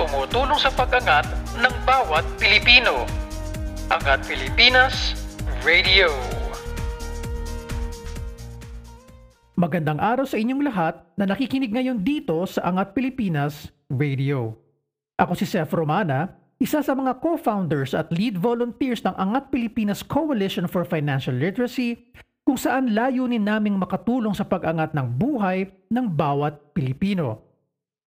tumutulong sa pag-angat ng bawat Pilipino. Angat Pilipinas Radio. Magandang araw sa inyong lahat na nakikinig ngayon dito sa Angat Pilipinas Radio. Ako si Seth Romana, isa sa mga co-founders at lead volunteers ng Angat Pilipinas Coalition for Financial Literacy kung saan layunin naming makatulong sa pag-angat ng buhay ng bawat Pilipino.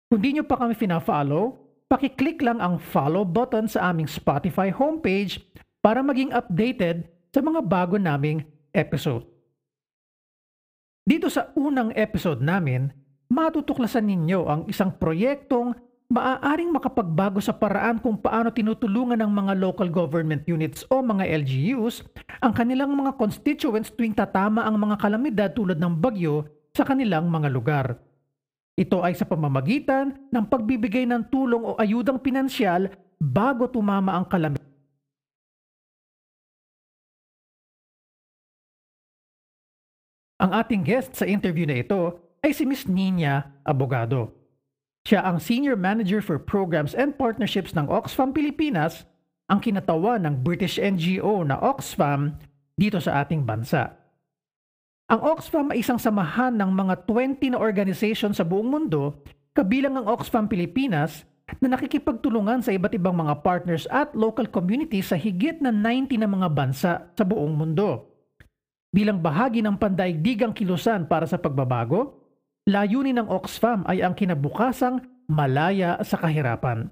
Kung di nyo pa kami fina-follow, pakiclick lang ang follow button sa aming Spotify homepage para maging updated sa mga bago naming episode. Dito sa unang episode namin, matutuklasan ninyo ang isang proyektong maaaring makapagbago sa paraan kung paano tinutulungan ng mga local government units o mga LGUs ang kanilang mga constituents tuwing tatama ang mga kalamidad tulad ng bagyo sa kanilang mga lugar. Ito ay sa pamamagitan ng pagbibigay ng tulong o ayudang pinansyal bago tumama ang kalamidad. Ang ating guest sa interview na ito ay si Miss Nina Abogado. Siya ang Senior Manager for Programs and Partnerships ng Oxfam Pilipinas, ang kinatawa ng British NGO na Oxfam dito sa ating bansa. Ang Oxfam ay isang samahan ng mga 20 na organisasyon sa buong mundo, kabilang ang Oxfam Pilipinas na nakikipagtulungan sa iba't ibang mga partners at local communities sa higit na 90 na mga bansa sa buong mundo. Bilang bahagi ng pandaigdigang kilusan para sa pagbabago, layunin ng Oxfam ay ang kinabukasang malaya sa kahirapan.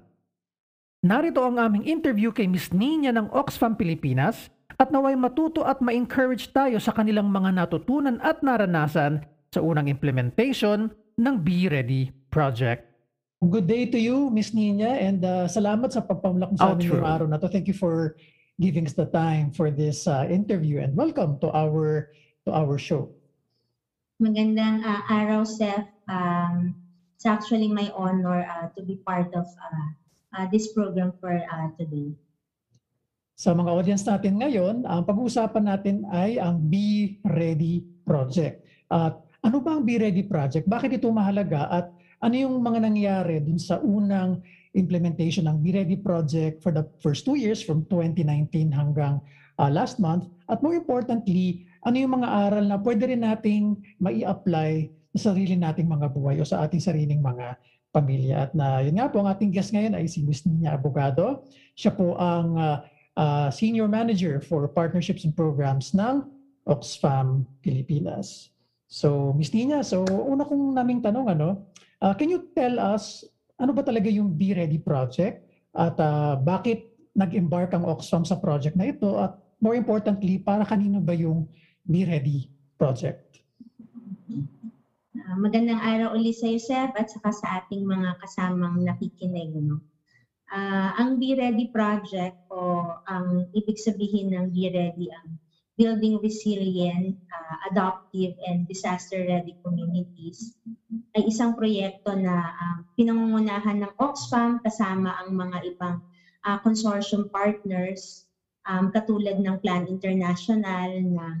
Narito ang aming interview kay Miss Nina ng Oxfam Pilipinas at naway matuto at ma-encourage tayo sa kanilang mga natutunan at naranasan sa unang implementation ng Be Ready project. Good day to you, Miss Nina, and uh, salamat sa pagpamulak sa amin ngayong araw na to. Thank you for giving us the time for this uh, interview and welcome to our to our show. Magandang uh, araw, Seth. Um, it's actually my honor uh, to be part of uh, uh, this program for uh, today. Sa mga audience natin ngayon, ang pag-uusapan natin ay ang Be Ready Project. At ano ba ang Be Ready Project? Bakit ito mahalaga? At ano yung mga nangyari dun sa unang implementation ng Be Ready Project for the first two years from 2019 hanggang uh, last month. At more importantly, ano yung mga aral na pwede rin nating mai-apply sa sarili nating mga buhay o sa ating sariling mga pamilya. At na yun nga po, ang ating guest ngayon ay si Ms. Nina Abogado. Siya po ang uh, uh, Senior Manager for Partnerships and Programs ng Oxfam Pilipinas. So, Ms. Nina, so una kong naming tanong, ano, uh, can you tell us ano ba talaga yung Be Ready project at uh, bakit nag-embark ang Oxfam sa project na ito at more importantly, para kanino ba yung Be Ready project? Uh, magandang araw ulit sa iyo, Seth, at saka sa ating mga kasamang nakikinig. No? Uh, ang Be Ready project o ang ibig sabihin ng Be Ready ang building resilient, uh, adaptive, and disaster-ready communities ay isang proyekto na uh, pinangungunahan ng Oxfam kasama ang mga ibang uh, consortium partners um, katulad ng Plan International, ng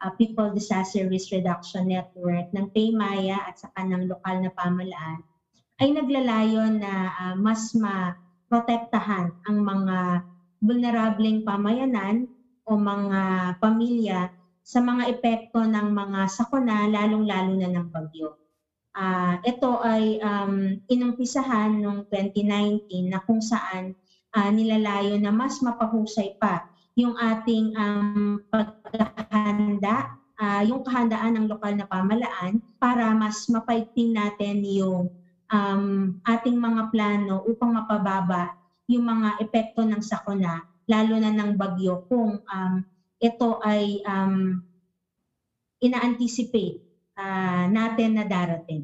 uh, People Disaster Risk Reduction Network, ng PayMaya at saka ng lokal na pamalaan ay naglalayo na uh, mas ma-protektahan ang mga vulnerableng pamayanan o mga pamilya sa mga epekto ng mga sakuna, lalong-lalo na ng bagyo. Uh, ito ay um, inumpisahan noong 2019 na kung saan uh, nilalayo na mas mapahusay pa yung ating um, paghahanda, uh, yung kahandaan ng lokal na pamalaan para mas mapaigting natin yung um, ating mga plano upang mapababa yung mga epekto ng sakuna lalo na ng bagyo kung um, ito ay um, ina-anticipate uh, natin na darating.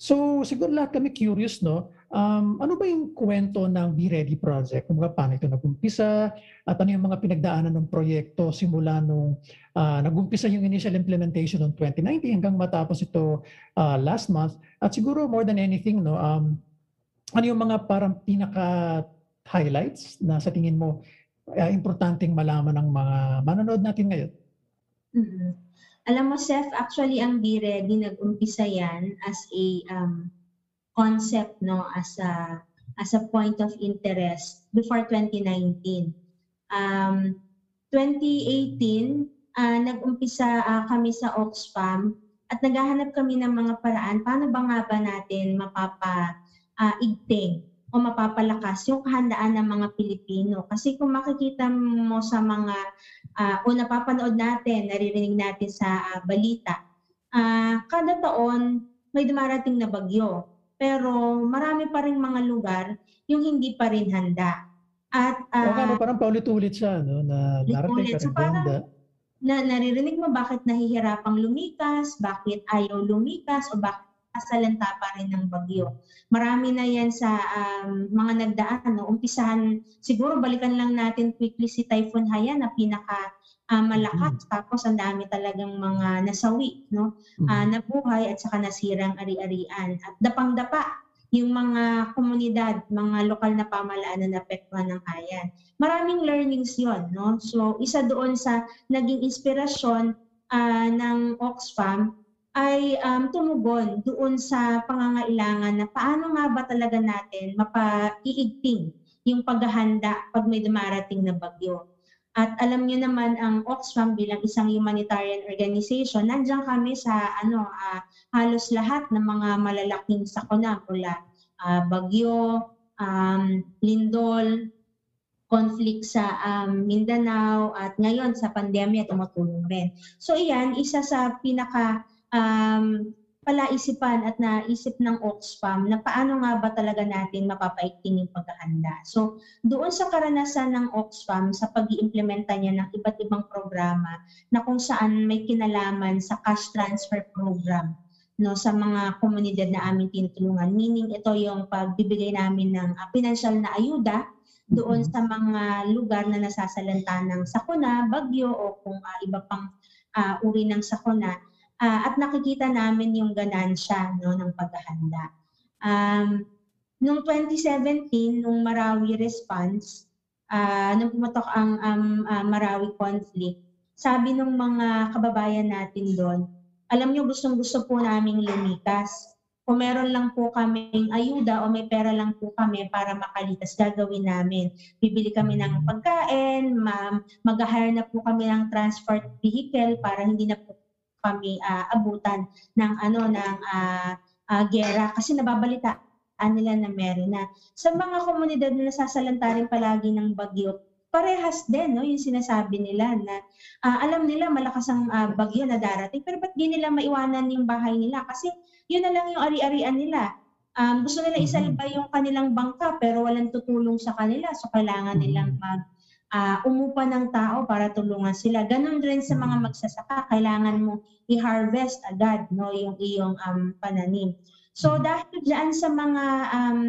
So siguro lahat kami curious, no? Um, ano ba yung kwento ng Be Ready Project? Kung paano ito nag-umpisa? At ano yung mga pinagdaanan ng proyekto simula nung uh, nag-umpisa yung initial implementation noong 2019 hanggang matapos ito uh, last month? At siguro more than anything, no, um, ano yung mga parang pinaka highlights na sa tingin mo uh, importanteng malaman ng mga manonood natin ngayon? Mm-hmm. Alam mo, Seth, actually ang Be Ready nag-umpisa yan as a um, concept no as a as a point of interest before 2019. Um, 2018, uh, nag-umpisa uh, kami sa Oxfam at naghahanap kami ng mga paraan paano ba nga ba natin mapapa uh, igting o mapapalakas yung kahandaan ng mga Pilipino. Kasi kung makikita mo sa mga uh, o napapanood natin, naririnig natin sa uh, balita, uh, kada taon may dumarating na bagyo. Pero marami pa rin mga lugar yung hindi pa rin handa. At uh, o, parang paulit-ulit siya, no? Na darating pa rin so, handa na naririnig mo bakit nahihirapang lumikas, bakit ayaw lumikas, o bakit asalanta pa rin ng bagyo. Marami na yan sa um, mga nagdaan. No? Umpisahan, siguro balikan lang natin quickly si Typhoon Haiyan na pinaka uh, malakas. Mm-hmm. Tapos ang dami talagang mga nasawi, no? Uh, nabuhay at saka nasirang ari-arian. At dapang-dapa yung mga komunidad, mga lokal na pamalaan na napektuhan ng Haiyan. Maraming learnings yon no? So isa doon sa naging inspirasyon uh, ng Oxfam ay um, tumugon doon sa pangangailangan na paano nga ba talaga natin mapaiigting yung paghahanda pag may dumarating na bagyo. At alam niyo naman ang Oxfam bilang isang humanitarian organization, nandiyan kami sa ano uh, halos lahat ng mga malalaking sakuna mula uh, bagyo, um, lindol, conflict sa um, Mindanao at ngayon sa pandemya tumutulong rin. So iyan, isa sa pinaka um, palaisipan at naisip ng Oxfam na paano nga ba talaga natin mapapaikting yung paghahanda. So doon sa karanasan ng Oxfam sa pag iimplementa niya ng iba't ibang programa na kung saan may kinalaman sa cash transfer program no sa mga komunidad na aming tinutulungan meaning ito yung pagbibigay namin ng uh, financial na ayuda doon mm-hmm. sa mga lugar na nasasalanta ng sakuna, bagyo o kung uh, iba pang uh, uri ng sakuna uh, at nakikita namin yung ganansya no, ng paghahanda. Um, noong 2017, nung Marawi response, uh, nung pumatok ang um, uh, Marawi conflict, sabi ng mga kababayan natin doon, alam nyo, gustong gusto po naming lumikas. Kung meron lang po kaming ayuda o may pera lang po kami para makalitas, gagawin namin. Bibili kami ng pagkain, mag-hire na po kami ng transport vehicle para hindi na po kami uh, abutan ng ano ng uh, uh, gera kasi nababalita nila na meron na. Sa mga komunidad na nasasalanta rin palagi ng bagyo, parehas din no yung sinasabi nila na uh, alam nila malakas ang uh, bagyo na darating pero ba't di nila maiwanan yung bahay nila kasi yun na lang yung ari-arian nila um, gusto nila mm-hmm. isalba yung kanilang bangka pero walang tutulong sa kanila so kailangan nilang mm-hmm. mag uh, umupa ng tao para tulungan sila. Ganon rin sa mga mm. magsasaka, kailangan mo i-harvest agad no yung iyong um, pananim. So mm. dahil diyan sa mga um,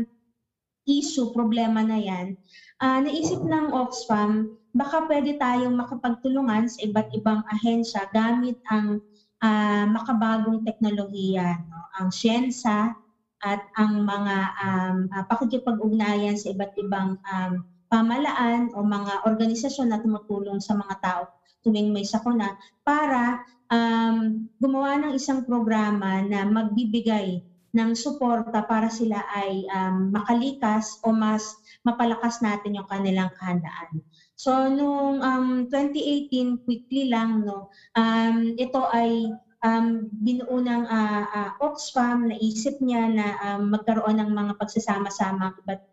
issue, problema na yan, uh, naisip ng Oxfam, baka pwede tayong makapagtulungan sa iba't ibang ahensya gamit ang uh, makabagong teknolohiya, no? ang siyensa at ang mga um, uh, pakikipag-ugnayan sa iba't ibang um, pamalaan o mga organisasyon na tumutulong sa mga tao tuwing may sakuna para um, gumawa ng isang programa na magbibigay ng suporta para sila ay um, makalikas o mas mapalakas natin yung kanilang kahandaan. So noong um, 2018 quickly lang no um, ito ay um, binuo ng uh, uh, Oxfam naisip niya na um, magkaroon ng mga pagsasama-sama iba't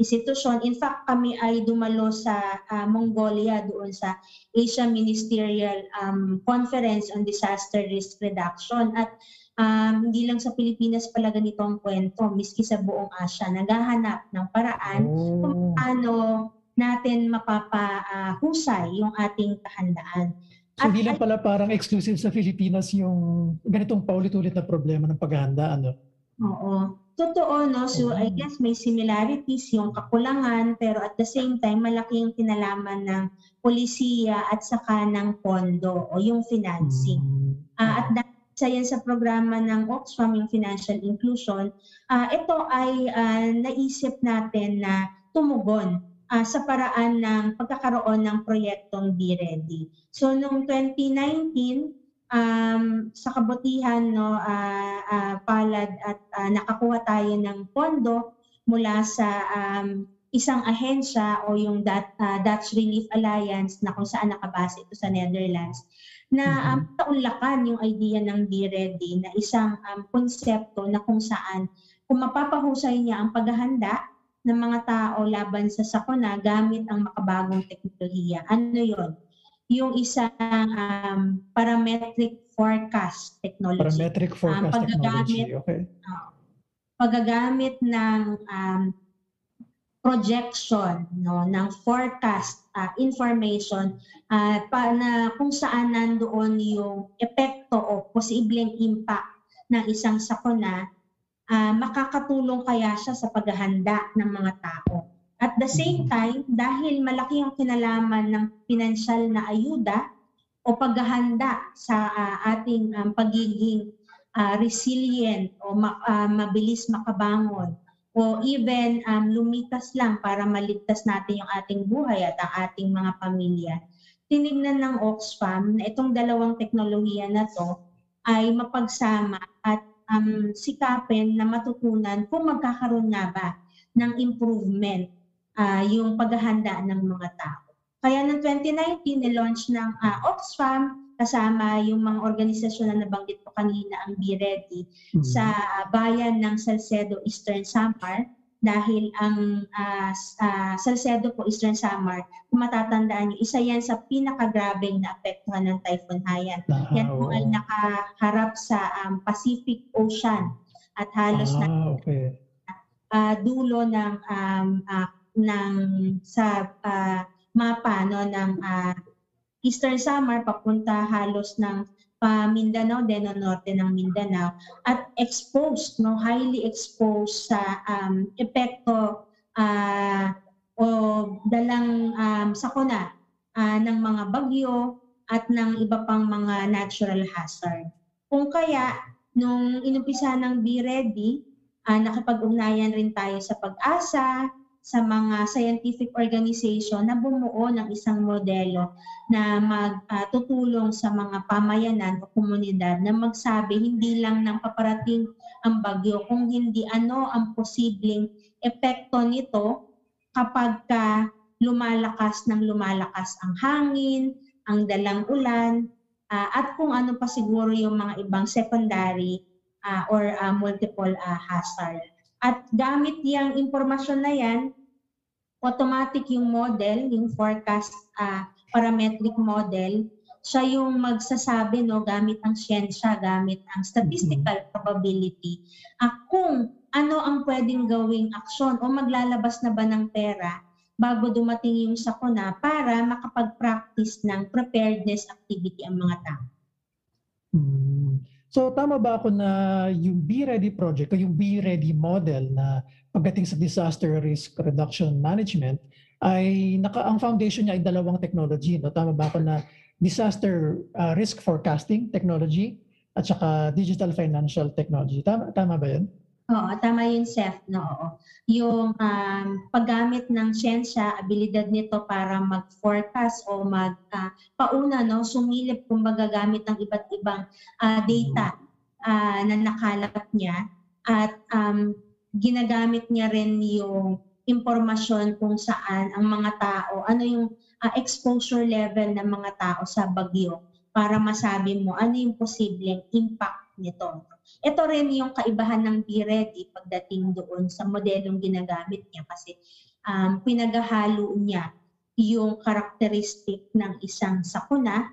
institusyon. In fact, kami ay dumalo sa uh, Mongolia doon sa Asia Ministerial um, Conference on Disaster Risk Reduction. At um, hindi lang sa Pilipinas pala ganito ang kwento, miski sa buong Asia, naghahanap ng paraan oh. kung paano natin mapapahusay uh, yung ating kahandaan. So hindi lang pala parang exclusive sa Pilipinas yung ganitong paulit-ulit na problema ng paghahanda, ano? Oo. Totoo, no? So, I guess may similarities yung kakulangan, pero at the same time, malaki yung kinalaman ng polisiya at saka ng pondo o yung financing. Uh, at dahil isa yan sa programa ng Oxfam, yung financial inclusion, uh, ito ay uh, naisip natin na tumugon uh, sa paraan ng pagkakaroon ng proyektong Be Ready. So, noong 2019, um, sa kabutihan no uh, uh, palad at uh, nakakuha tayo ng pondo mula sa um, isang ahensya o yung Dat, uh, Dutch Relief Alliance na kung saan nakabase ito sa Netherlands na um, taunlakan yung idea ng Be Ready na isang um, konsepto na kung saan kung mapapahusay niya ang paghahanda ng mga tao laban sa sakuna gamit ang makabagong teknolohiya. Ano yon? Yung isang um, parametric forecast technology. Parametric forecast um, technology, okay. Uh, paggagamit ng um, projection no ng forecast uh, information uh, pa, na kung saan nandoon yung epekto o posibleng impact ng isang sakuna uh, makakatulong kaya siya sa paghahanda ng mga tao. At the same mm-hmm. time, dahil malaki ang kinalaman ng pinansyal na ayuda o paghahanda sa uh, ating um, pagiging uh, resilient o ma- uh, mabilis makabangon o even um, lumitas lang para maligtas natin yung ating buhay at ang ating mga pamilya. Tinignan ng Oxfam na itong dalawang teknolohiya na to ay mapagsama at um, sikapin na matutunan kung magkakaroon nga ba ng improvement uh, yung paghahanda ng mga tao. Kaya noong 2019, nilaunch ng uh, Oxfam kasama yung mga organisasyon na nabanggit ko kanina ang Be Ready mm-hmm. sa bayan ng Salcedo, Eastern Samar dahil ang uh, uh, Salcedo po, Eastern Samar, kung matatandaan niyo, isa yan sa pinakagrabing na apektuhan ng Typhoon Haiyan. Ah, yan po ay nakaharap sa um, Pacific Ocean at halos ah, na okay. uh, dulo ng um, uh, ng sa uh, mapa no ng uh, Eastern Samar papunta halos ng pa Mindanao din o norte ng Mindanao at exposed no highly exposed sa um, epekto uh, o dalang um, sakuna uh, ng mga bagyo at ng iba pang mga natural hazard. Kung kaya nung inumpisa ng Be Ready, uh, nakipag-ugnayan rin tayo sa pag-asa, sa mga scientific organization na bumuo ng isang modelo na magtutulong uh, sa mga pamayanan o komunidad na magsabi hindi lang ng paparating ang bagyo kung hindi ano ang posibleng epekto nito kapag ka lumalakas ng lumalakas ang hangin, ang dalang ulan, uh, at kung ano pa siguro yung mga ibang secondary uh, or uh, multiple uh, hazard. At gamit yung impormasyon na yan, automatic yung model, yung forecast uh, parametric model, siya yung magsasabi no gamit ang siyensya, gamit ang statistical mm-hmm. probability, uh, kung ano ang pwedeng gawing aksyon o maglalabas na ba ng pera bago dumating yung sakuna para makapag-practice ng preparedness activity ang mga tao. Hmm. So tama ba ako na yung Be Ready project o yung Be Ready model na pagdating sa disaster risk reduction management ay naka ang foundation niya ay dalawang technology no tama ba ako na disaster uh, risk forecasting technology at saka digital financial technology tama tama ba 'yun? Oo, tama yun, Seth. No, oo. Yung um, paggamit ng siyensya, abilidad nito para mag-forecast o mag uh, pauna, no, sumilip kung magagamit ng iba't ibang uh, data uh, na nakalap niya at um, ginagamit niya rin yung impormasyon kung saan ang mga tao, ano yung uh, exposure level ng mga tao sa bagyo para masabi mo ano yung posibleng impact nito. Ito rin yung kaibahan ng Be Ready pagdating doon sa modelong ginagamit niya kasi um, pinaghahalo niya yung karakteristik ng isang sakuna,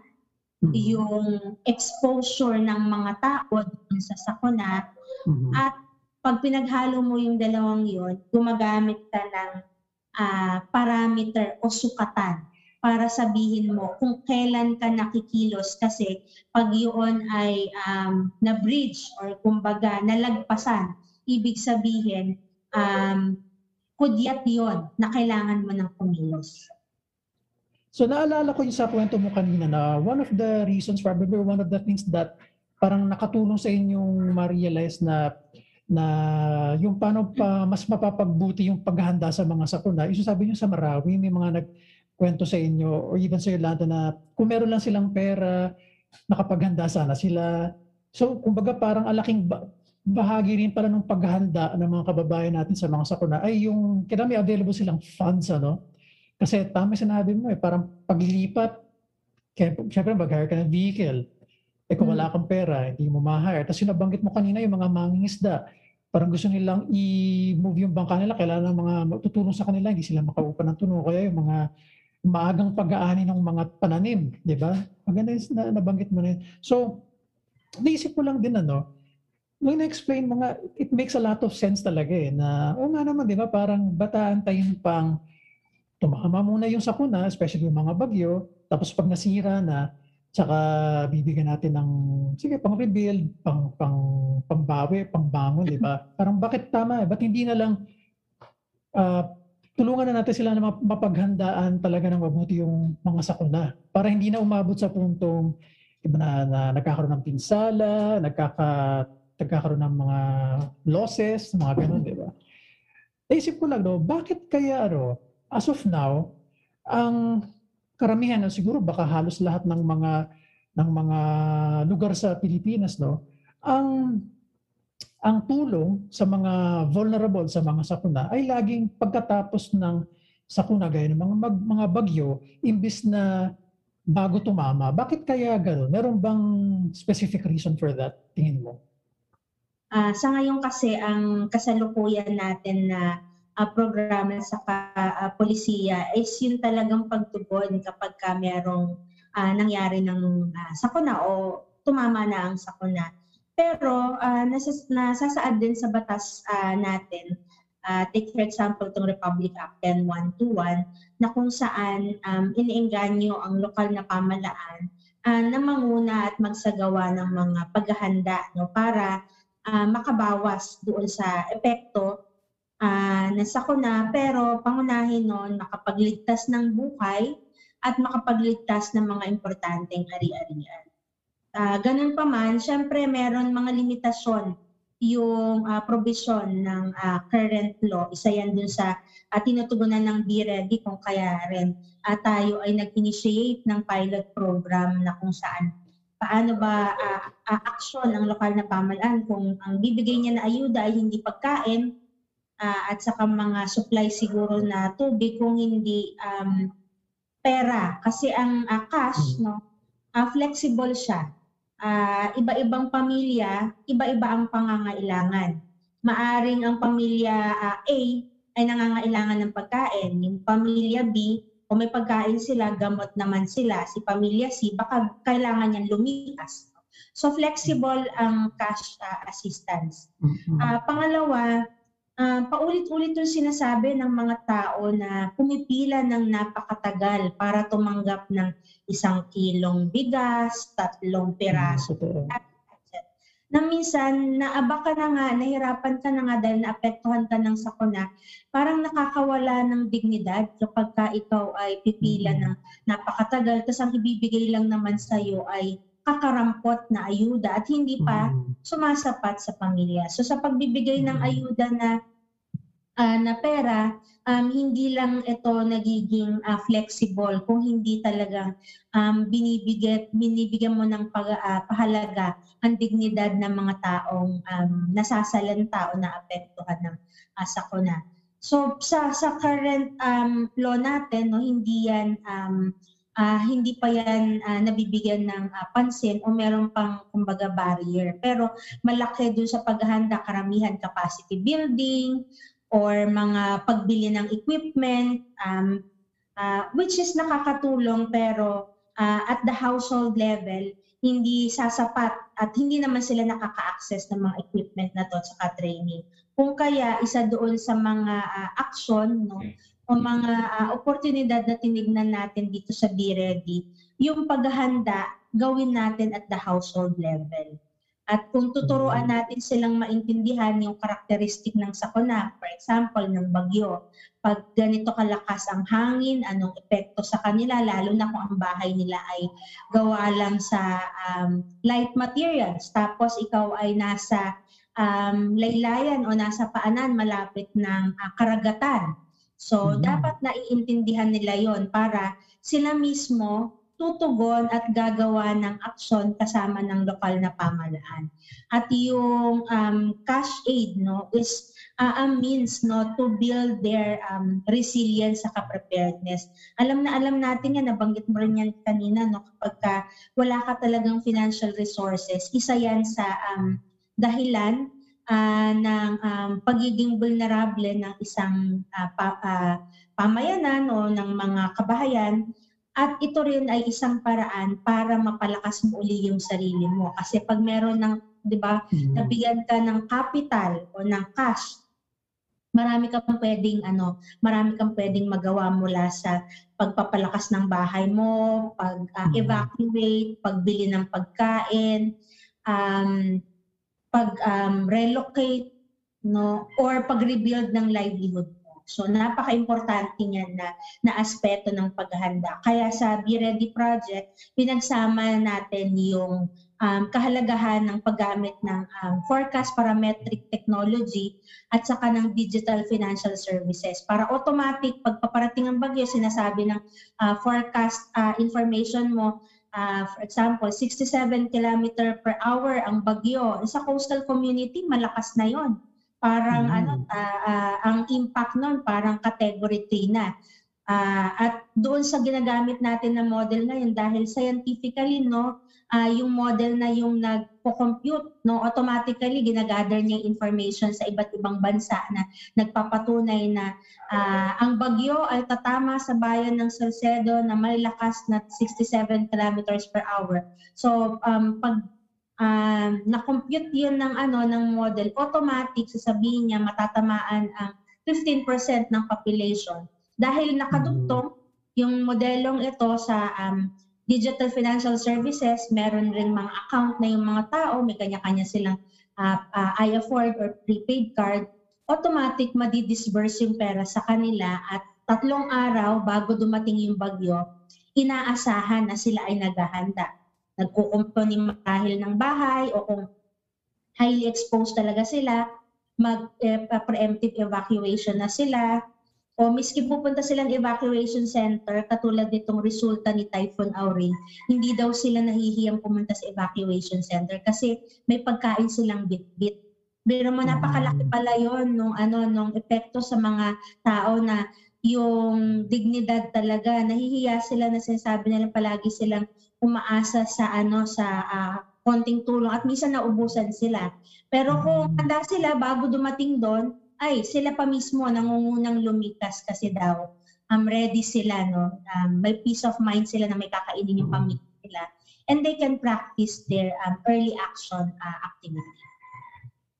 mm-hmm. yung exposure ng mga tao doon sa sakuna, mm-hmm. at pag pinaghalo mo yung dalawang yon, gumagamit ka ng uh, parameter o sukatan para sabihin mo kung kailan ka nakikilos kasi pag yun ay um, na-bridge or kumbaga nalagpasan, ibig sabihin um, kudyat yon na kailangan mo ng kumilos. So naalala ko yung sa kwento mo kanina na one of the reasons, probably one of the things that parang nakatulong sa inyong ma-realize na na yung paano pa mas mapapagbuti yung paghahanda sa mga sakuna. Isa sabi niyo sa Marawi, may mga nag kwento sa inyo or even sa Yolanda na kung meron lang silang pera, nakapaghanda sana sila. So, kumbaga parang alaking ba- bahagi rin pala ng paghahanda ng mga kababayan natin sa mga sakuna ay yung kaya may available silang funds ano. Kasi tama yung sinabi mo eh, parang paglilipat, kaya syempre mag-hire ka ng vehicle. Eh kung wala kang pera, hindi mo ma-hire. Tapos yung nabanggit mo kanina, yung mga mangingisda, parang gusto nilang i-move yung bangka nila, kailangan ng mga tutulong sa kanila, hindi sila makaupa ng tuno. Kaya yung mga maagang pag-aani ng mga pananim, di ba? Maganda yung na, nabanggit mo na yun. So, naisip ko lang din ano, nung na-explain mo nga, it makes a lot of sense talaga eh, na, o nga naman, di ba, parang bataan tayo pang tumama muna yung sakuna, especially yung mga bagyo, tapos pag nasira na, tsaka bibigyan natin ng, sige, pang rebuild, pang, pang, pangbawi, pangbangon, di ba? Parang bakit tama eh? Ba't hindi na lang uh, tulungan na natin sila na mapaghandaan talaga ng mabuti yung mga sakuna para hindi na umabot sa puntong iba na, na nagkakaroon ng pinsala, nagkaka, nagkakaroon ng mga losses, mga ganun, di ba? Naisip ko lang, no, bakit kaya, ano, as of now, ang karamihan, siguro baka halos lahat ng mga ng mga lugar sa Pilipinas, no, ang ang tulong sa mga vulnerable sa mga sakuna ay laging pagkatapos ng sakuna gaya ng mga mag, mga bagyo imbis na bago tumama. Bakit kaya gano'n? Meron bang specific reason for that, tingin mo? Uh, sa ngayon kasi, ang kasalukuyan natin na uh, programa sa uh, polisiya is yun talagang pagtugon kapag ka merong uh, nangyari ng uh, sakuna o tumama na ang sakuna. Pero uh, nasas, nasasaad din sa batas uh, natin, uh, take for example itong Republic Act 10121 na kung saan um, iniengganyo ang lokal na pamalaan uh, na manguna at magsagawa ng mga paghahanda no, para uh, makabawas doon sa epekto uh, na sakuna pero pangunahin noon makapagligtas ng buhay at makapagligtas ng mga importanteng ari-arian. Uh, ganun pa man, syempre meron mga limitasyon yung uh, provision ng uh, current law. Isa yan dun sa uh, tinutugunan ng BREDI kung kaya rin uh, tayo ay nag-initiate ng pilot program na kung saan paano ba uh, uh, aksyon ng lokal na pamalaan kung ang bibigay niya na ayuda ay hindi pagkain, uh, at saka mga supply siguro na tubig kung hindi um, pera kasi ang uh, cash hmm. no uh, flexible siya uh, iba-ibang pamilya iba-iba ang pangangailangan. Maaring ang pamilya uh, A ay nangangailangan ng pagkain yung pamilya B kung may pagkain sila gamot naman sila si pamilya C baka kailangan niyang lumikas. So flexible ang cash uh, assistance. Uh, pangalawa uh, paulit-ulit yung sinasabi ng mga tao na pumipila ng napakatagal para tumanggap ng isang kilong bigas, tatlong piraso. Mm, na minsan, naaba ka na nga, nahirapan ka na nga dahil naapektuhan ka ng sakuna, parang nakakawala ng dignidad kapag ka ikaw ay pipila mm-hmm. ng napakatagal, tapos ang ibibigay lang naman sa'yo ay kakarampot na ayuda at hindi pa mm. sumasapat sa pamilya. So sa pagbibigay ng mm. ayuda na uh, na pera, um, hindi lang ito nagiging uh, flexible kung hindi talagang um, binibigyan, binibigyan mo ng pag, uh, pahalaga ang dignidad ng mga taong um, nasasalanta o naapektuhan ng uh, sakuna. So sa sa current um, law natin, no, hindi yan um, uh, hindi pa yan uh, nabibigyan ng uh, pansin o meron pang kumbaga barrier. Pero malaki dun sa paghahanda, karamihan capacity building or mga pagbili ng equipment, um, uh, which is nakakatulong pero uh, at the household level, hindi sasapat at hindi naman sila nakaka-access ng mga equipment na to at training. Kung kaya isa doon sa mga uh, action no, o mga uh, oportunidad na tinignan natin dito sa Be Ready, yung paghahanda gawin natin at the household level. At kung tuturuan mm. natin silang maintindihan yung karakteristik ng sakuna, for example, ng bagyo, pag ganito kalakas ang hangin, anong epekto sa kanila, lalo na kung ang bahay nila ay gawa lang sa um, light materials, tapos ikaw ay nasa um, laylayan o nasa paanan malapit ng uh, karagatan So, mm-hmm. dapat naiintindihan nila yon para sila mismo tutugon at gagawa ng aksyon kasama ng lokal na pamahalaan. At yung um, cash aid no is uh, a means no to build their um, resilience sa preparedness. Alam na alam natin yan, nabanggit mo rin yan kanina no kapag ka wala ka talagang financial resources, isa yan sa um, dahilan uh, ng um, pagiging vulnerable ng isang uh, pa, uh, pamayanan o ng mga kabahayan. At ito rin ay isang paraan para mapalakas mo uli yung sarili mo. Kasi pag meron ng 'di ba mm-hmm. nabigyan ka ng capital o ng cash marami kang pwedeng ano marami kang pwedeng magawa mula sa pagpapalakas ng bahay mo pag uh, evacuate pagbili ng pagkain. Um, pag um, relocate no or pag-rebuild ng livelihood mo. So napaka-importante niyan na na aspeto ng paghahanda. Kaya sa Be Ready project, pinagsama natin yung um, kahalagahan ng paggamit ng um, forecast parametric technology at saka ng digital financial services para automatic pagpaparating ang bagyo sinasabi ng uh, forecast uh, information mo Uh, for example, 67 km per hour ang bagyo. Sa coastal community, malakas na yon. Parang mm. ano, uh, uh, ang impact nun parang category 3 na. Uh, at doon sa ginagamit natin na model ngayon dahil scientifically no uh, yung model na yung nagpo-compute no automatically ginagather niya information sa iba't ibang bansa na nagpapatunay na uh, ang bagyo ay tatama sa bayan ng Salcedo na may lakas na 67 kilometers per hour. So um, pag uh, na-compute yun ng ano ng model automatic sasabihin niya matatamaan ang 15% ng population dahil nakadugtong yung modelong ito sa um, digital financial services, meron rin mga account na yung mga tao, may kanya-kanya silang uh, uh, I-afford or prepaid card, automatic madidisburse yung pera sa kanila at tatlong araw bago dumating yung bagyo, inaasahan na sila ay naghahanda. Nagkukumpo ni marahil ng bahay o kung highly exposed talaga sila, mag-preemptive eh, evacuation na sila, o miski pupunta silang evacuation center, katulad nitong resulta ni Typhoon Auring, hindi daw sila nahihiyang pumunta sa evacuation center kasi may pagkain silang bit-bit. Pero mo napakalaki mm. pala yon nung ano nung epekto sa mga tao na yung dignidad talaga nahihiya sila na sinasabi nila palagi silang umaasa sa ano sa uh, konting tulong at minsan naubusan sila. Pero kung mm. handa sila bago dumating doon, ay sila pa mismo nangungunang lumikas kasi daw um, ready sila no um, may peace of mind sila na may kakainin yung mm-hmm. pamilya nila and they can practice their um, early action uh, activity.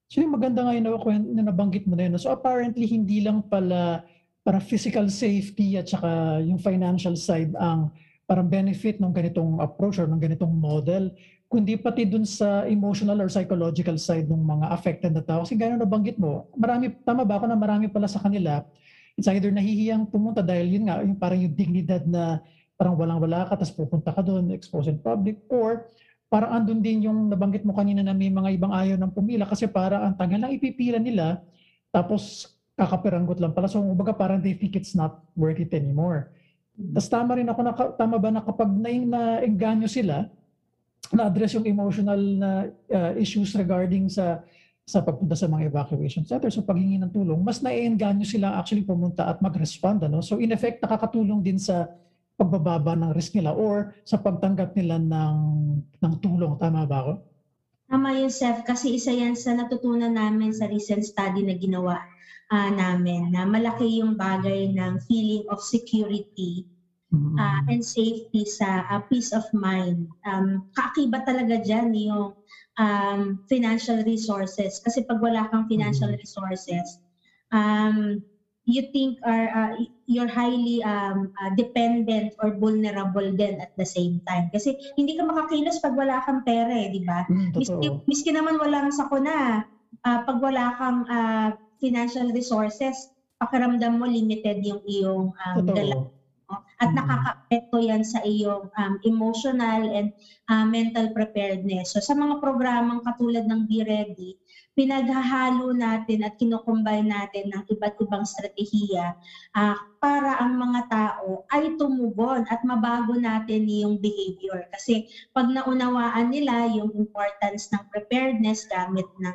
So yung maganda nga yun na nabanggit mo na yun. So apparently hindi lang pala para physical safety at saka yung financial side ang parang benefit ng ganitong approach or ng ganitong model kundi pati dun sa emotional or psychological side ng mga affected na tao. Kasi gano'n nabanggit mo, marami, tama ba ako na marami pala sa kanila, it's either nahihiyang pumunta dahil yun nga, yung parang yung dignidad na parang walang-wala ka, tapos pupunta ka doon, expose in public, or parang andun din yung nabanggit mo kanina na may mga ibang ayaw ng pumila kasi parang ang tagal lang ipipila nila, tapos kakapiranggot lang pala. So, kumbaga parang they think it's not worth it anymore. Tapos tama rin ako, na, tama ba na kapag na-engganyo sila, na-address yung emotional na uh, issues regarding sa sa pagpunta sa mga evacuation centers so paghingi ng tulong, mas naiengganyo sila actually pumunta at mag-respond. Ano? So in effect, nakakatulong din sa pagbababa ng risk nila or sa pagtanggap nila ng, ng tulong. Tama ba ako? Tama yun, Seth. Kasi isa yan sa natutunan namin sa recent study na ginawa uh, namin na malaki yung bagay ng feeling of security uh, and safety sa uh, peace of mind. Um, kaakibat talaga dyan yung um, financial resources. Kasi pag wala kang financial resources, um, you think are uh, you're highly um, uh, dependent or vulnerable then at the same time. Kasi hindi ka makakilos pag wala kang pera eh, di ba? Mm, miski, miski naman walang sakuna, uh, pag wala kang uh, financial resources, pakiramdam mo limited yung iyong um, galaw at mm-hmm. nakakaapekto yan sa iyong um, emotional and uh, mental preparedness. So sa mga programang katulad ng Be Ready, pinaghahalo natin at kinukumbay natin ng iba't ibang strategiya uh, para ang mga tao ay tumubon at mabago natin yung behavior. Kasi pag naunawaan nila yung importance ng preparedness gamit ng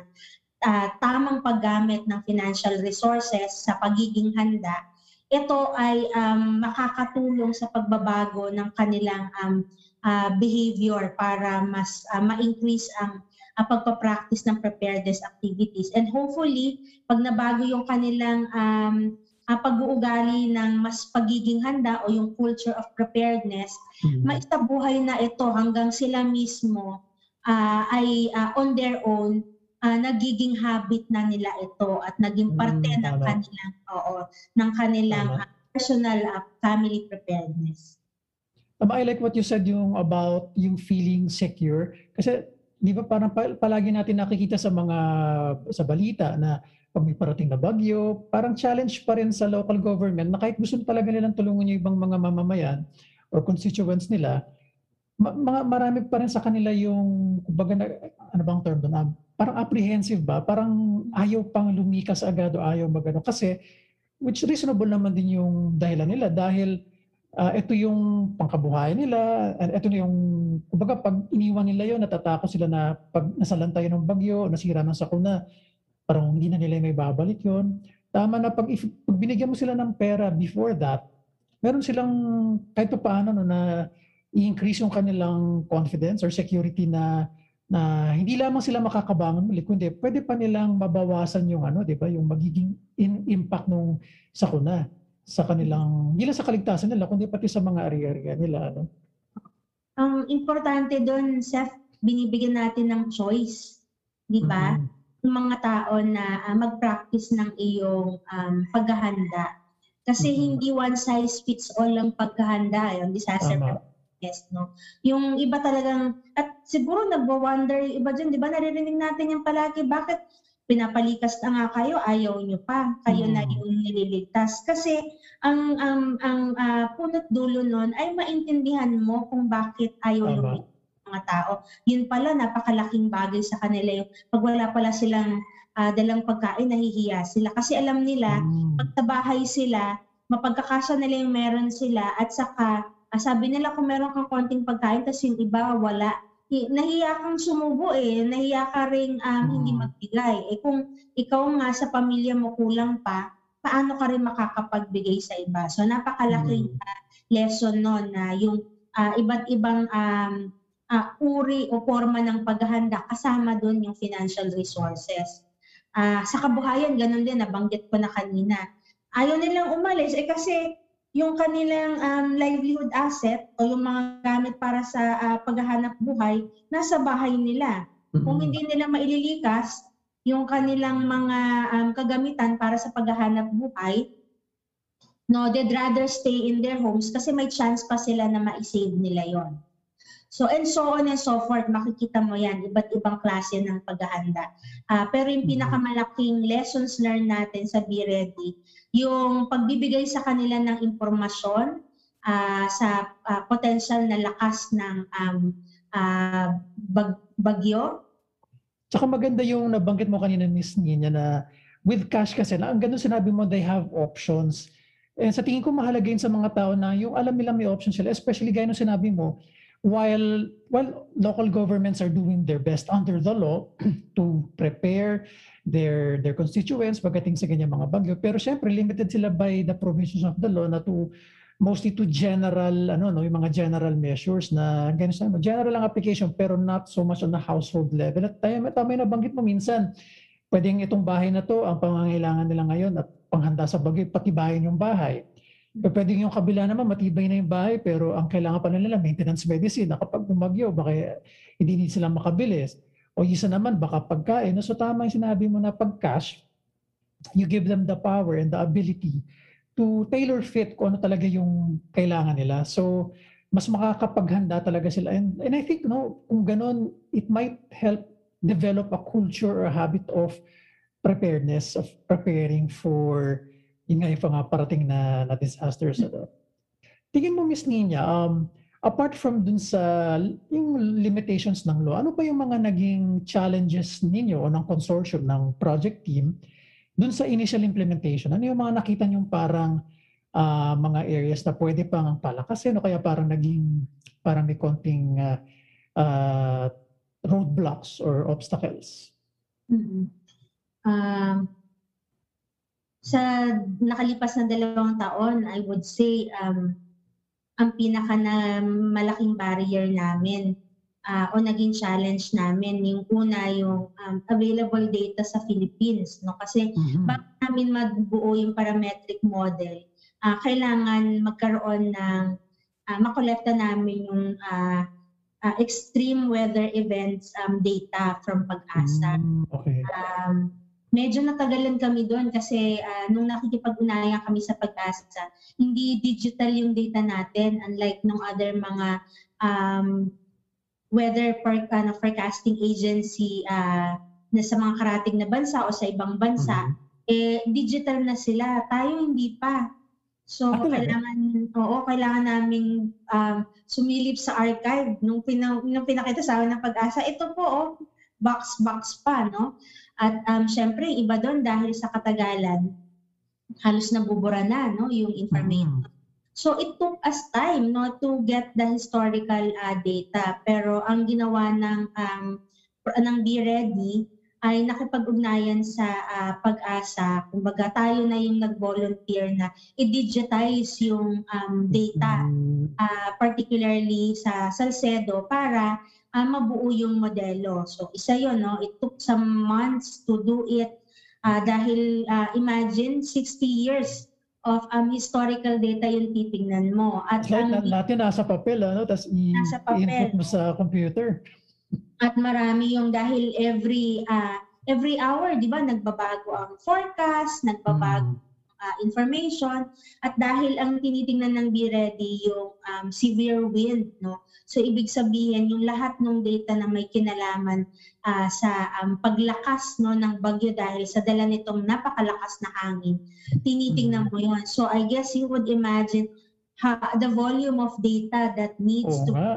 uh, tamang paggamit ng financial resources sa pagiging handa, ito ay um, makakatulong sa pagbabago ng kanilang um, uh, behavior para mas uh, ma-increase ang uh, pagpa-practice ng preparedness activities. And hopefully, pag nabago yung kanilang um, uh, pag-uugali ng mas pagiging handa o yung culture of preparedness, mm-hmm. maisabuhay na ito hanggang sila mismo uh, ay uh, on their own uh, nagiging habit na nila ito at naging parte mm, ng kanilang oo ng kanilang uh, personal uh, family preparedness. Um, I like what you said yung about yung feeling secure. Kasi di ba parang palagi natin nakikita sa mga sa balita na pag may parating na bagyo, parang challenge pa rin sa local government na kahit gusto talaga nilang tulungan yung ibang mga mamamayan or constituents nila, mga marami pa rin sa kanila yung, kumbaga, na, ano bang term doon? Um, parang apprehensive ba? Parang ayaw pang lumikas agad o ayaw magano. Kasi, which reasonable naman din yung dahilan nila dahil uh, ito yung pangkabuhayan nila, and ito na yung, kumbaga pag iniwan nila yon natatakot sila na pag nasalantay ng bagyo, nasira ng sakuna, parang hindi na nila may babalik yon Tama na pag, if, pag binigyan mo sila ng pera before that, meron silang kahit pa paano no, na i-increase yung kanilang confidence or security na na hindi lamang sila makakabangon muli, kundi pwede pa nilang mabawasan yung ano, 'di ba, yung magiging in, impact nung sakuna sa kanilang, hindi lang sa kaligtasan nila, kundi pati sa mga area-area nila. Ano? Ang importante doon, Seth, binibigyan natin ng choice. Di ba? Mm-hmm. Yung mga tao na uh, mag-practice ng iyong um, paghahanda. Kasi mm-hmm. hindi one size fits all ang paghahanda, yung disaster preparedness, no? Yung iba talagang, at siguro nagwa-wonder yung iba dyan, di ba? Naririnig natin yung palagi, bakit pinapalikas na nga kayo, ayaw nyo pa. Kayo mm. na yung nililigtas. Kasi ang ang ang uh, punot dulo nun ay maintindihan mo kung bakit ayaw lumigtas mga tao. Yun pala, napakalaking bagay sa kanila yung pag wala pala silang uh, dalang pagkain, nahihiya sila. Kasi alam nila, mm. pag sa bahay sila, mapagkakasya nila yung meron sila at saka uh, sabi nila kung meron kang konting pagkain tapos yung iba wala, nahiya kang sumubo eh, nahiya ka rin um, hmm. hindi magbigay. Eh kung ikaw nga sa pamilya mo kulang pa, paano ka rin makakapagbigay sa iba? So napakalaking hmm. uh, lesson no na yung uh, iba't ibang um, uh, uri o forma ng paghahanda kasama doon yung financial resources. Uh, sa kabuhayan, ganun din, nabanggit ko na kanina. Ayaw nilang umalis eh kasi yung kanilang um, livelihood asset o yung mga gamit para sa uh, paghahanap buhay nasa bahay nila. Mm-hmm. Kung hindi nila maililikas yung kanilang mga um, kagamitan para sa paghahanap buhay, no, they'd rather stay in their homes kasi may chance pa sila na ma-save nila yon. So, and so on and so forth, makikita mo yan, iba't ibang klase ng paghahanda. Uh, pero yung mm-hmm. pinakamalaking lessons learned natin sa Be Ready, yung pagbibigay sa kanila ng impormasyon uh, sa uh, potential na lakas ng um, uh, bag- bagyo. Tsaka maganda yung nabanggit mo kanina, Miss Nina, na with cash kasi, na ang ganda sinabi mo, they have options. And sa tingin ko mahalaga yun sa mga tao na yung alam nila may options sila, especially gaya nung sinabi mo, while while local governments are doing their best under the law to prepare their their constituents pagdating sa ganyan mga bagyo. Pero syempre limited sila by the provisions of the law na to mostly to general ano no yung mga general measures na ganun sa general ang application pero not so much on the household level. At tayo tama na banggit mo minsan. Pwedeng itong bahay na to ang pangangailangan nila ngayon at panghanda sa bagyo patibayin yung bahay Pwede yung kabila naman, matibay na yung bahay, pero ang kailangan pa nila maintenance medicine kapag bumagyo, baka hindi din sila makabilis. O isa naman, baka pagkain. So tama yung sinabi mo na pag cash, you give them the power and the ability to tailor fit kung ano talaga yung kailangan nila. So mas makakapaghanda talaga sila. And, and I think no, kung ganun, it might help develop a culture or a habit of preparedness, of preparing for yun nga yung mga parating na, na disasters. Ano. Tingin mo, Miss Nina, um, apart from dun sa yung limitations ng law, ano pa yung mga naging challenges ninyo o ng consortium ng project team dun sa initial implementation? Ano yung mga nakita niyong parang uh, mga areas na pwede pang palakasin o kaya parang naging parang may konting uh, uh, roadblocks or obstacles? Mm-hmm. Um, sa nakalipas na dalawang taon, I would say um, ang pinaka na malaking barrier namin uh, o naging challenge namin yung una yung um, available data sa Philippines no kasi mm-hmm. bago namin mabuo yung parametric model uh, kailangan magkaroon ng uh, makolekta namin yung uh, uh, extreme weather events um, data from pag-asa. Mm, okay. Um, medyo natagalan kami doon kasi uh, nung nakikipag-unayan kami sa pag-asa, hindi digital yung data natin unlike nung other mga um, weather for, uh, forecasting agency uh, na sa mga karating na bansa o sa ibang bansa, mm-hmm. eh digital na sila. Tayo hindi pa. So, ah, kailangan, oo, kailangan naming um, sumilip sa archive nung, pina, nung pinakita sa akin ng pag-asa. Ito po, oh, box-box pa, no? At um, syempre, iba doon dahil sa katagalan, halos nabubura na, no, yung information. Mm. So, it took us time, no, to get the historical uh, data. Pero ang ginawa ng, um, ng Be Ready, ay nakipag-ugnayan sa uh, pag-asa. Kumbaga tayo na yung nag-volunteer na i-digitize yung um, data, uh, particularly sa Salcedo, para uh, mabuo yung modelo. So isa yon no? It took some months to do it uh, dahil uh, imagine 60 years of um, historical data yung titingnan mo. At Kahit ang, natin nasa papel, ano? Tapos i-input mo sa computer. At marami yung dahil every uh, every hour, 'di ba, nagbabago ang forecast, nagbabago mm. Uh, information at dahil ang tinitingnan ng Be Ready yung um, severe wind, no. So ibig sabihin yung lahat ng data na may kinalaman uh, sa um, paglakas no ng bagyo dahil sa dala nitong napakalakas na hangin, tinitingnan mo 'yon. So I guess you would imagine ha, the volume of data that needs oh, to nga.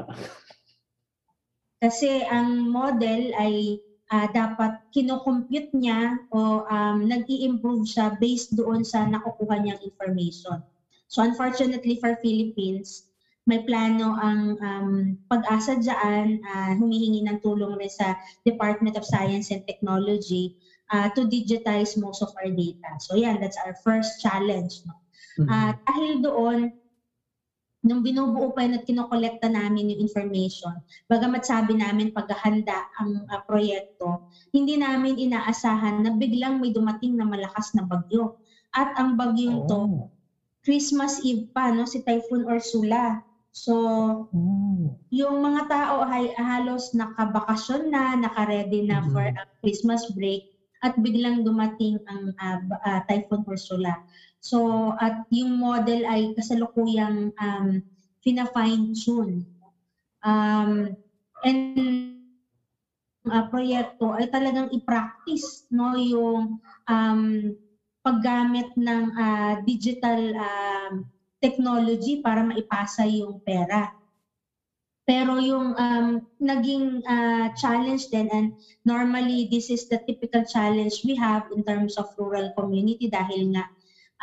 Kasi ang model ay uh, dapat kinocompute niya o um, nag-i-improve siya based doon sa nakukuha niyang information. So unfortunately for Philippines, may plano ang um, pag-asa dyan, uh, humihingi ng tulong rin sa Department of Science and Technology uh, to digitize most of our data. So yan, that's our first challenge. No? Mm-hmm. Uh, dahil doon, nung binubuo pa yun at kinokolekta namin yung information, bagamat sabi namin paghahanda ang uh, proyekto, hindi namin inaasahan na biglang may dumating na malakas na bagyo. At ang bagyong oh. to, Christmas Eve pa, no, si Typhoon Ursula. So, mm. yung mga tao ay halos nakabakasyon na, nakaready na mm-hmm. for a Christmas break at biglang dumating ang uh, uh, Typhoon Ursula. So, at yung model ay kasalukuyang um, fina-fine tune. Um, and uh, proyekto ay talagang i-practice no yung um, paggamit ng uh, digital uh, technology para maipasa yung pera. Pero yung um, naging uh, challenge din and normally this is the typical challenge we have in terms of rural community dahil nga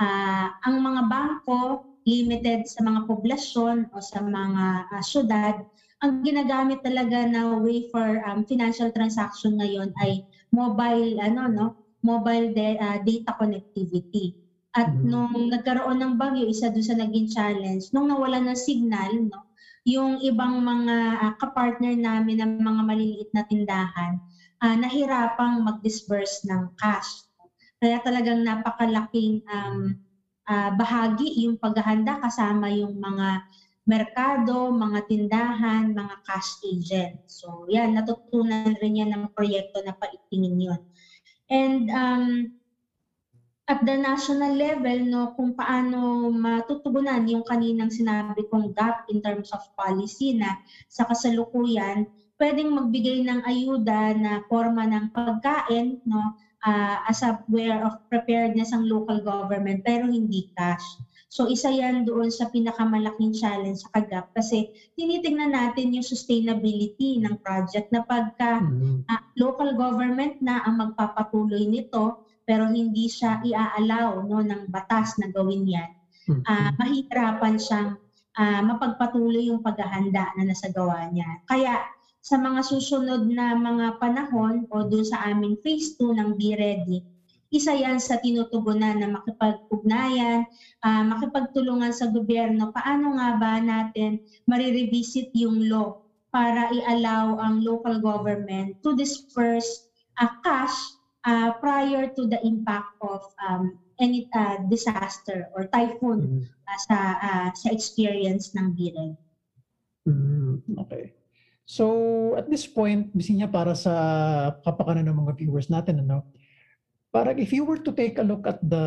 uh, ang mga bangko limited sa mga poblasyon o sa mga uh, syudad, ang ginagamit talaga na way for um, financial transaction ngayon ay mobile ano no, mobile de, uh, data connectivity. At mm-hmm. nung nagkaroon ng bagyo, isa doon sa naging challenge, nung nawala ng signal, no, yung ibang mga uh, kapartner namin ng mga maliliit na tindahan, uh, nahirapang mag-disburse ng cash. Kaya talagang napakalaking um, uh, bahagi yung paghahanda kasama yung mga merkado, mga tindahan, mga cash agent. So yan, natutunan rin yan ng proyekto na paigtingin yun. And um, at the national level, no, kung paano matutugunan yung kaninang sinabi kong gap in terms of policy na sa kasalukuyan, pwedeng magbigay ng ayuda na forma ng pagkain, no, uh, as a way of preparedness ang local government pero hindi cash. So isa yan doon sa pinakamalaking challenge sa KAGAP kasi tinitingnan natin yung sustainability ng project na pagka mm-hmm. uh, local government na ang magpapatuloy nito pero hindi siya iaalaw no ng batas na gawin yan. Uh, mahihirapan siyang uh, mapagpatuloy yung paghahanda na nasa gawa niya. Kaya sa mga susunod na mga panahon o doon sa aming phase 2 ng Be Ready, isa yan sa tinutugunan na makipag-ugnayan, uh, makipagtulungan sa gobyerno, paano nga ba natin marirevisit yung law para i-allow ang local government to disperse uh, cash uh, prior to the impact of um, any uh, disaster or typhoon mm-hmm. uh, sa uh, sa experience ng BIRED. Mm, okay. So at this point, bisi para sa kapakanan ng mga viewers natin, ano, Parang if you were to take a look at the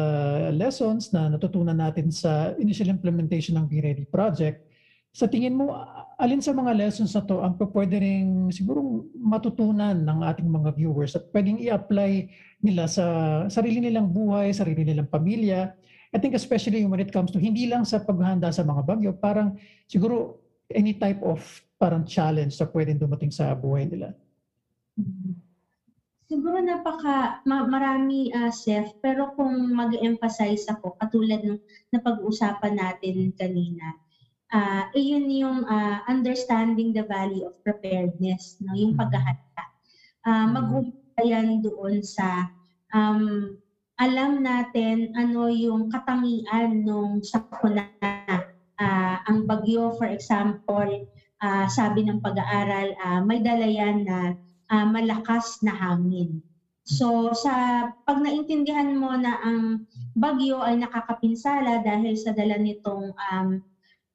lessons na natutunan natin sa initial implementation ng Be Ready project, sa tingin mo, alin sa mga lessons na to ang pwede rin siguro matutunan ng ating mga viewers at pwedeng i-apply nila sa sarili nilang buhay, sarili nilang pamilya. I think especially when it comes to hindi lang sa paghahanda sa mga bagyo, parang siguro any type of parang challenge na pwedeng dumating sa buhay nila. Mm-hmm. Siguro napaka ma, marami uh, Seth, pero kung mag-emphasize ako katulad ng napag-uusapan natin kanina, uh, iyon yung uh, understanding the value of preparedness, no, yung mm-hmm. paghahanda. Uh, mag-umpisa yan doon sa um, alam natin ano yung katangian nung sakuna. Uh, ang bagyo, for example, uh, sabi ng pag-aaral, uh, may dala yan na uh, malakas na hangin. So sa pag naintindihan mo na ang bagyo ay nakakapinsala dahil sa dala nitong um,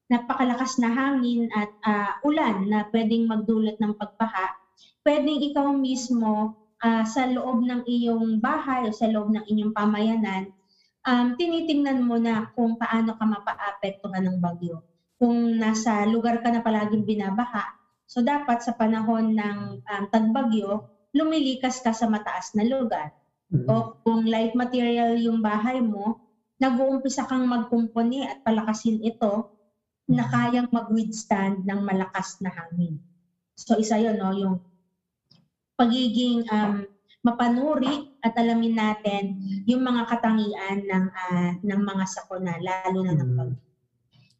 napakalakas na hangin at uh, ulan na pwedeng magdulot ng pagbaha, pwedeng ikaw mismo uh, sa loob ng iyong bahay o sa loob ng inyong pamayanan, um, tinitingnan mo na kung paano ka mapaapektuhan ng bagyo. Kung nasa lugar ka na palaging binabaha, So dapat sa panahon ng um, tagbagyo, lumilikas ka sa mataas na lugar. Mm-hmm. O kung light material yung bahay mo, nag-uumpisa kang magkumpuni at palakasin ito na mm-hmm. kayang mag-withstand ng malakas na hangin. So isa yun, no, yung pagiging um, mapanuri at alamin natin yung mga katangian ng uh, ng mga sakuna lalo na ng pag.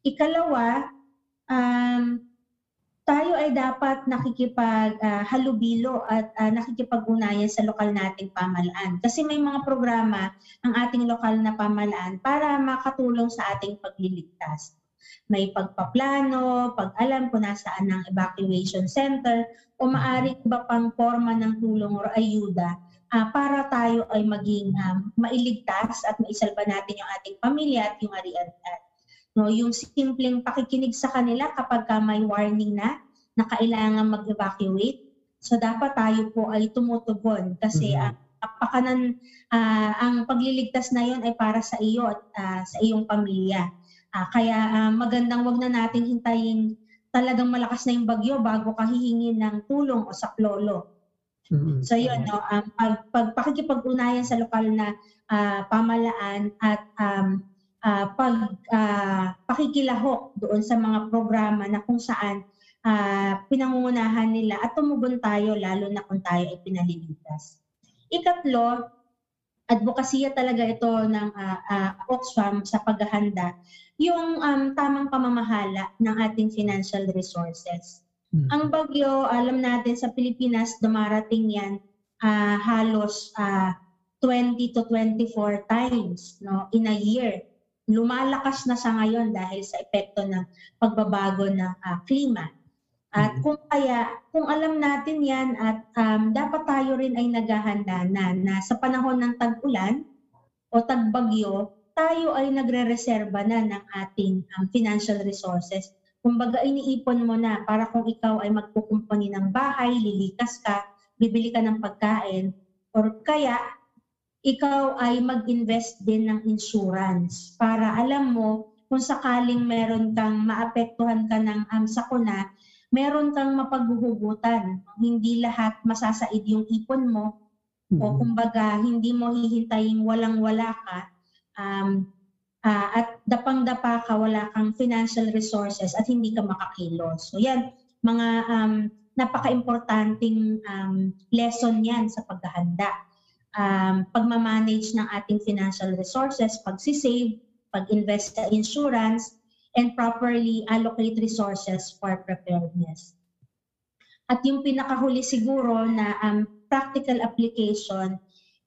Mm-hmm. Ikalawa, um, tayo ay dapat nakikipaghalubilo uh, at uh, nakikipag-unayan sa lokal nating pamalaan. Kasi may mga programa ang ating lokal na pamalaan para makatulong sa ating pagliligtas. May pagpaplano, pag-alam kung nasaan ang evacuation center, o maaring iba pang forma ng tulong o ayuda uh, para tayo ay maging um, mailigtas at maisalba natin yung ating pamilya at yung arian at No, yung simpleng pakikinig sa kanila kapag ka may warning na na kailangan mag-evacuate. So dapat tayo po ay tumutugon kasi mm-hmm. uh, apakanan uh, ang pagliligtas na yon ay para sa iyo at uh, sa iyong pamilya. Uh, kaya uh, magandang wag na nating hintayin talagang malakas na yung bagyo bago ka hihingin ng tulong o saklolo. Mm-hmm. So yun, no, um, pag, pag pakikipag-unayan sa lokal na uh, pamalaan at um, uh, pag uh, pakikilahok doon sa mga programa na kung saan uh, pinangungunahan nila at tumugon tayo lalo na kung tayo ay pinalilitas. Ikatlo, advokasya talaga ito ng uh, uh, Oxfam sa paghahanda, yung um, tamang pamamahala ng ating financial resources. Hmm. Ang bagyo, alam natin sa Pilipinas, dumarating yan uh, halos uh, 20 to 24 times no, in a year lumalakas na sa ngayon dahil sa epekto ng pagbabago ng uh, klima. At mm-hmm. kung kaya, kung alam natin yan at um, dapat tayo rin ay naghahanda na, na sa panahon ng tag-ulan o tagbagyo, tayo ay nagre-reserba na ng ating um, financial resources. Kumbaga iniipon mo na para kung ikaw ay magkukumpani ng bahay, lilikas ka, bibili ka ng pagkain, or kaya ikaw ay mag-invest din ng insurance para alam mo kung sakaling meron kang maapektuhan ka ng um, sakuna, meron kang mapaghuhugutan. Hindi lahat masasaid yung ipon mo o kumbaga hindi mo hihintayin walang-wala ka um, uh, at dapang-dapa ka, wala kang financial resources at hindi ka makakilos. So yan, mga um, napaka-importanting um, lesson yan sa paghahanda. Um, pagmamanage ng ating financial resources, pagsisave, pag-invest sa insurance, and properly allocate resources for preparedness. At yung pinakahuli siguro na um, practical application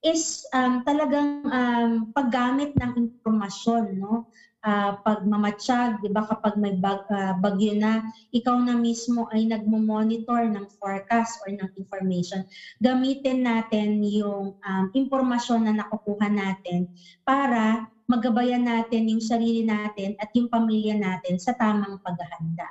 is um, talagang um, paggamit ng impormasyon, no? Uh, pagmamatsyag, di ba kapag may bag, uh, bagyo na, ikaw na mismo ay nagmo-monitor ng forecast or ng information. Gamitin natin yung um, impormasyon na nakukuha natin para magabayan natin yung sarili natin at yung pamilya natin sa tamang paghahanda.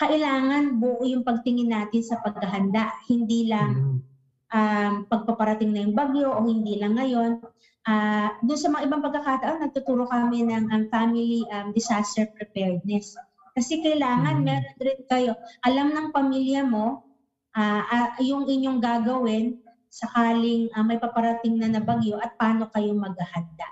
Kailangan buo yung pagtingin natin sa paghahanda, hindi lang mm um, pagpaparating na yung bagyo o hindi lang ngayon. Uh, doon sa mga ibang pagkakataon, nagtuturo kami ng um, family um, disaster preparedness. Kasi kailangan mm-hmm. meron rin kayo, alam ng pamilya mo uh, uh, yung inyong gagawin sakaling uh, may paparating na na bagyo at paano kayo maghahanda.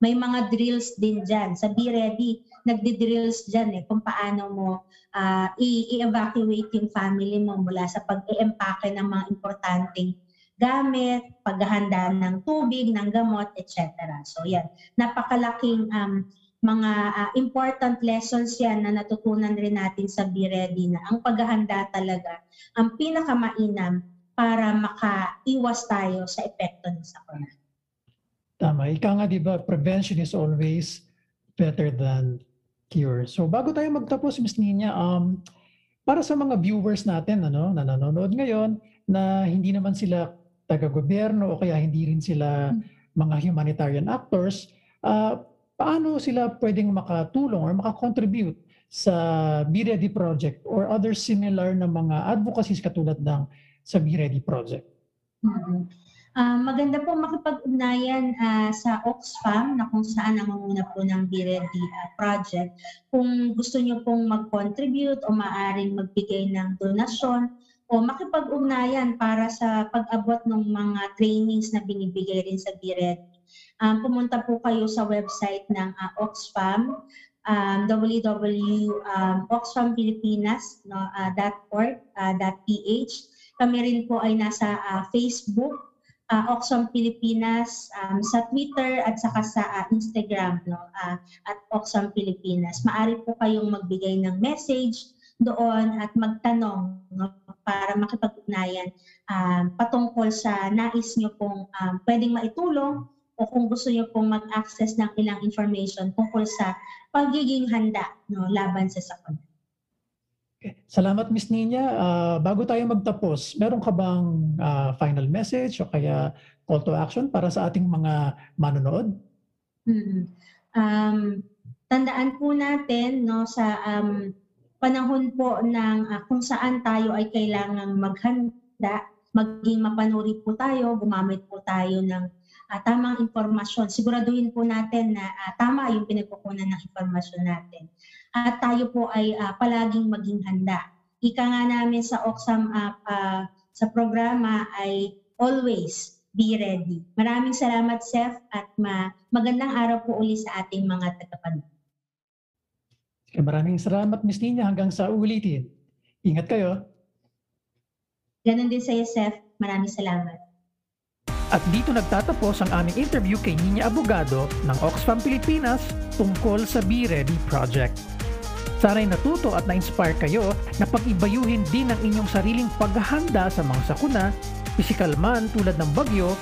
May mga drills din dyan. Sa Be Ready, nagdi-drills dyan eh kung paano mo uh, i-evacuate yung family mo mula sa pag-i-empake ng mga importanteng gamit, paghahanda ng tubig, ng gamot, etc. So yan, napakalaking um, mga uh, important lessons yan na natutunan rin natin sa Be Ready na ang paghahanda talaga ang pinakamainam para makaiwas tayo sa epekto ng sakuna. Tama. Ika nga, di ba, prevention is always better than cure. So bago tayo magtapos, Ms. Nina, um, para sa mga viewers natin ano, na nanonood ngayon na hindi naman sila taga-gobyerno o kaya hindi rin sila mga humanitarian actors, uh, paano sila pwedeng makatulong or makakontribute sa Be Ready Project or other similar na mga advocacies katulad ng sa Be Ready Project? Mm-hmm. Uh, maganda po makipag-ugnayan uh, sa Oxfam na kung saan namumuna po ng Be Ready uh, project. Kung gusto niyo pong mag-contribute o maaring magbigay ng donasyon o makipag-ugnayan para sa pag-abot ng mga trainings na binibigay rin sa Be Ready. Um, pumunta po kayo sa website ng uh, Oxfam um, www.oxfamphilipinas.org.ph uh, uh, .ph. Kami rin po ay nasa uh, Facebook uh, Oxfam Pilipinas um, sa Twitter at saka sa uh, Instagram no uh, at Oxfam Pilipinas. Maari po kayong magbigay ng message doon at magtanong no, para makipag-ugnayan um, patungkol sa nais nyo pong um, pwedeng maitulong o kung gusto nyo pong mag-access ng ilang information tungkol sa pagiging handa no, laban sa sakuna. Okay. Salamat Miss Nina. Uh, bago tayo magtapos, meron ka bang uh, final message o kaya call to action para sa ating mga manonood? Mm-hmm. Um, tandaan po natin no sa um, panahon po ng uh, kung saan tayo ay kailangang maghanda, maging mapanuri po tayo, gumamit po tayo ng uh, tamang impormasyon. Siguraduhin po natin na uh, tama yung pinagkukunan ng impormasyon natin at tayo po ay uh, palaging maging handa. Ika nga namin sa Oxfam uh, uh, sa programa ay always be ready. Maraming salamat, Seth, at ma magandang araw po uli sa ating mga tagapanood. Maraming salamat, Ms. Nina. Hanggang sa ulitin. Ingat kayo. Ganon din sa iyo, Seth. Maraming salamat. At dito nagtatapos ang aming interview kay Nina Abogado ng Oxfam Pilipinas tungkol sa Be Ready Project. Sana'y natuto at na-inspire kayo na pag-ibayuhin din ang inyong sariling paghahanda sa mga sakuna, pisikal man tulad ng bagyo,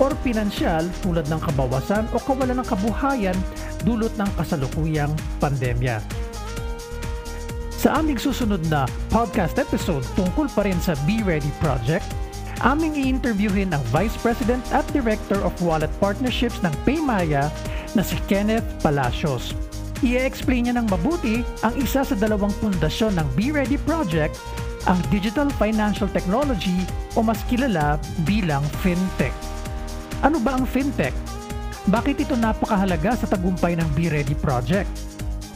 or pinansyal tulad ng kabawasan o kawalan ng kabuhayan dulot ng kasalukuyang pandemya. Sa aming susunod na podcast episode tungkol pa rin sa Be Ready Project, aming i-interviewin ang Vice President at Director of Wallet Partnerships ng Paymaya na si Kenneth Palacios i-explain niya ng mabuti ang isa sa dalawang pundasyon ng Be Ready Project, ang Digital Financial Technology o mas kilala bilang FinTech. Ano ba ang FinTech? Bakit ito napakahalaga sa tagumpay ng Be Ready Project?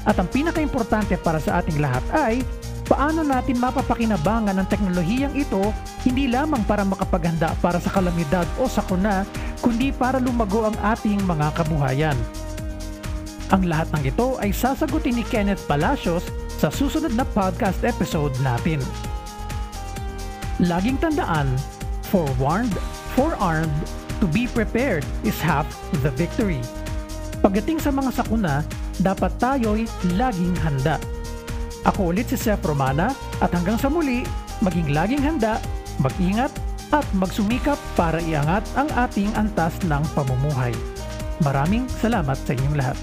At ang pinakaimportante para sa ating lahat ay paano natin mapapakinabangan ang teknolohiyang ito hindi lamang para makapaghanda para sa kalamidad o sakuna, kundi para lumago ang ating mga kabuhayan. Ang lahat ng ito ay sasagutin ni Kenneth Palacios sa susunod na podcast episode natin. Laging tandaan, forewarned, forearmed, to be prepared is half the victory. Pagdating sa mga sakuna, dapat tayo'y laging handa. Ako ulit si Seth Romana at hanggang sa muli, maging laging handa, mag-ingat at magsumikap para iangat ang ating antas ng pamumuhay. Maraming salamat sa inyong lahat.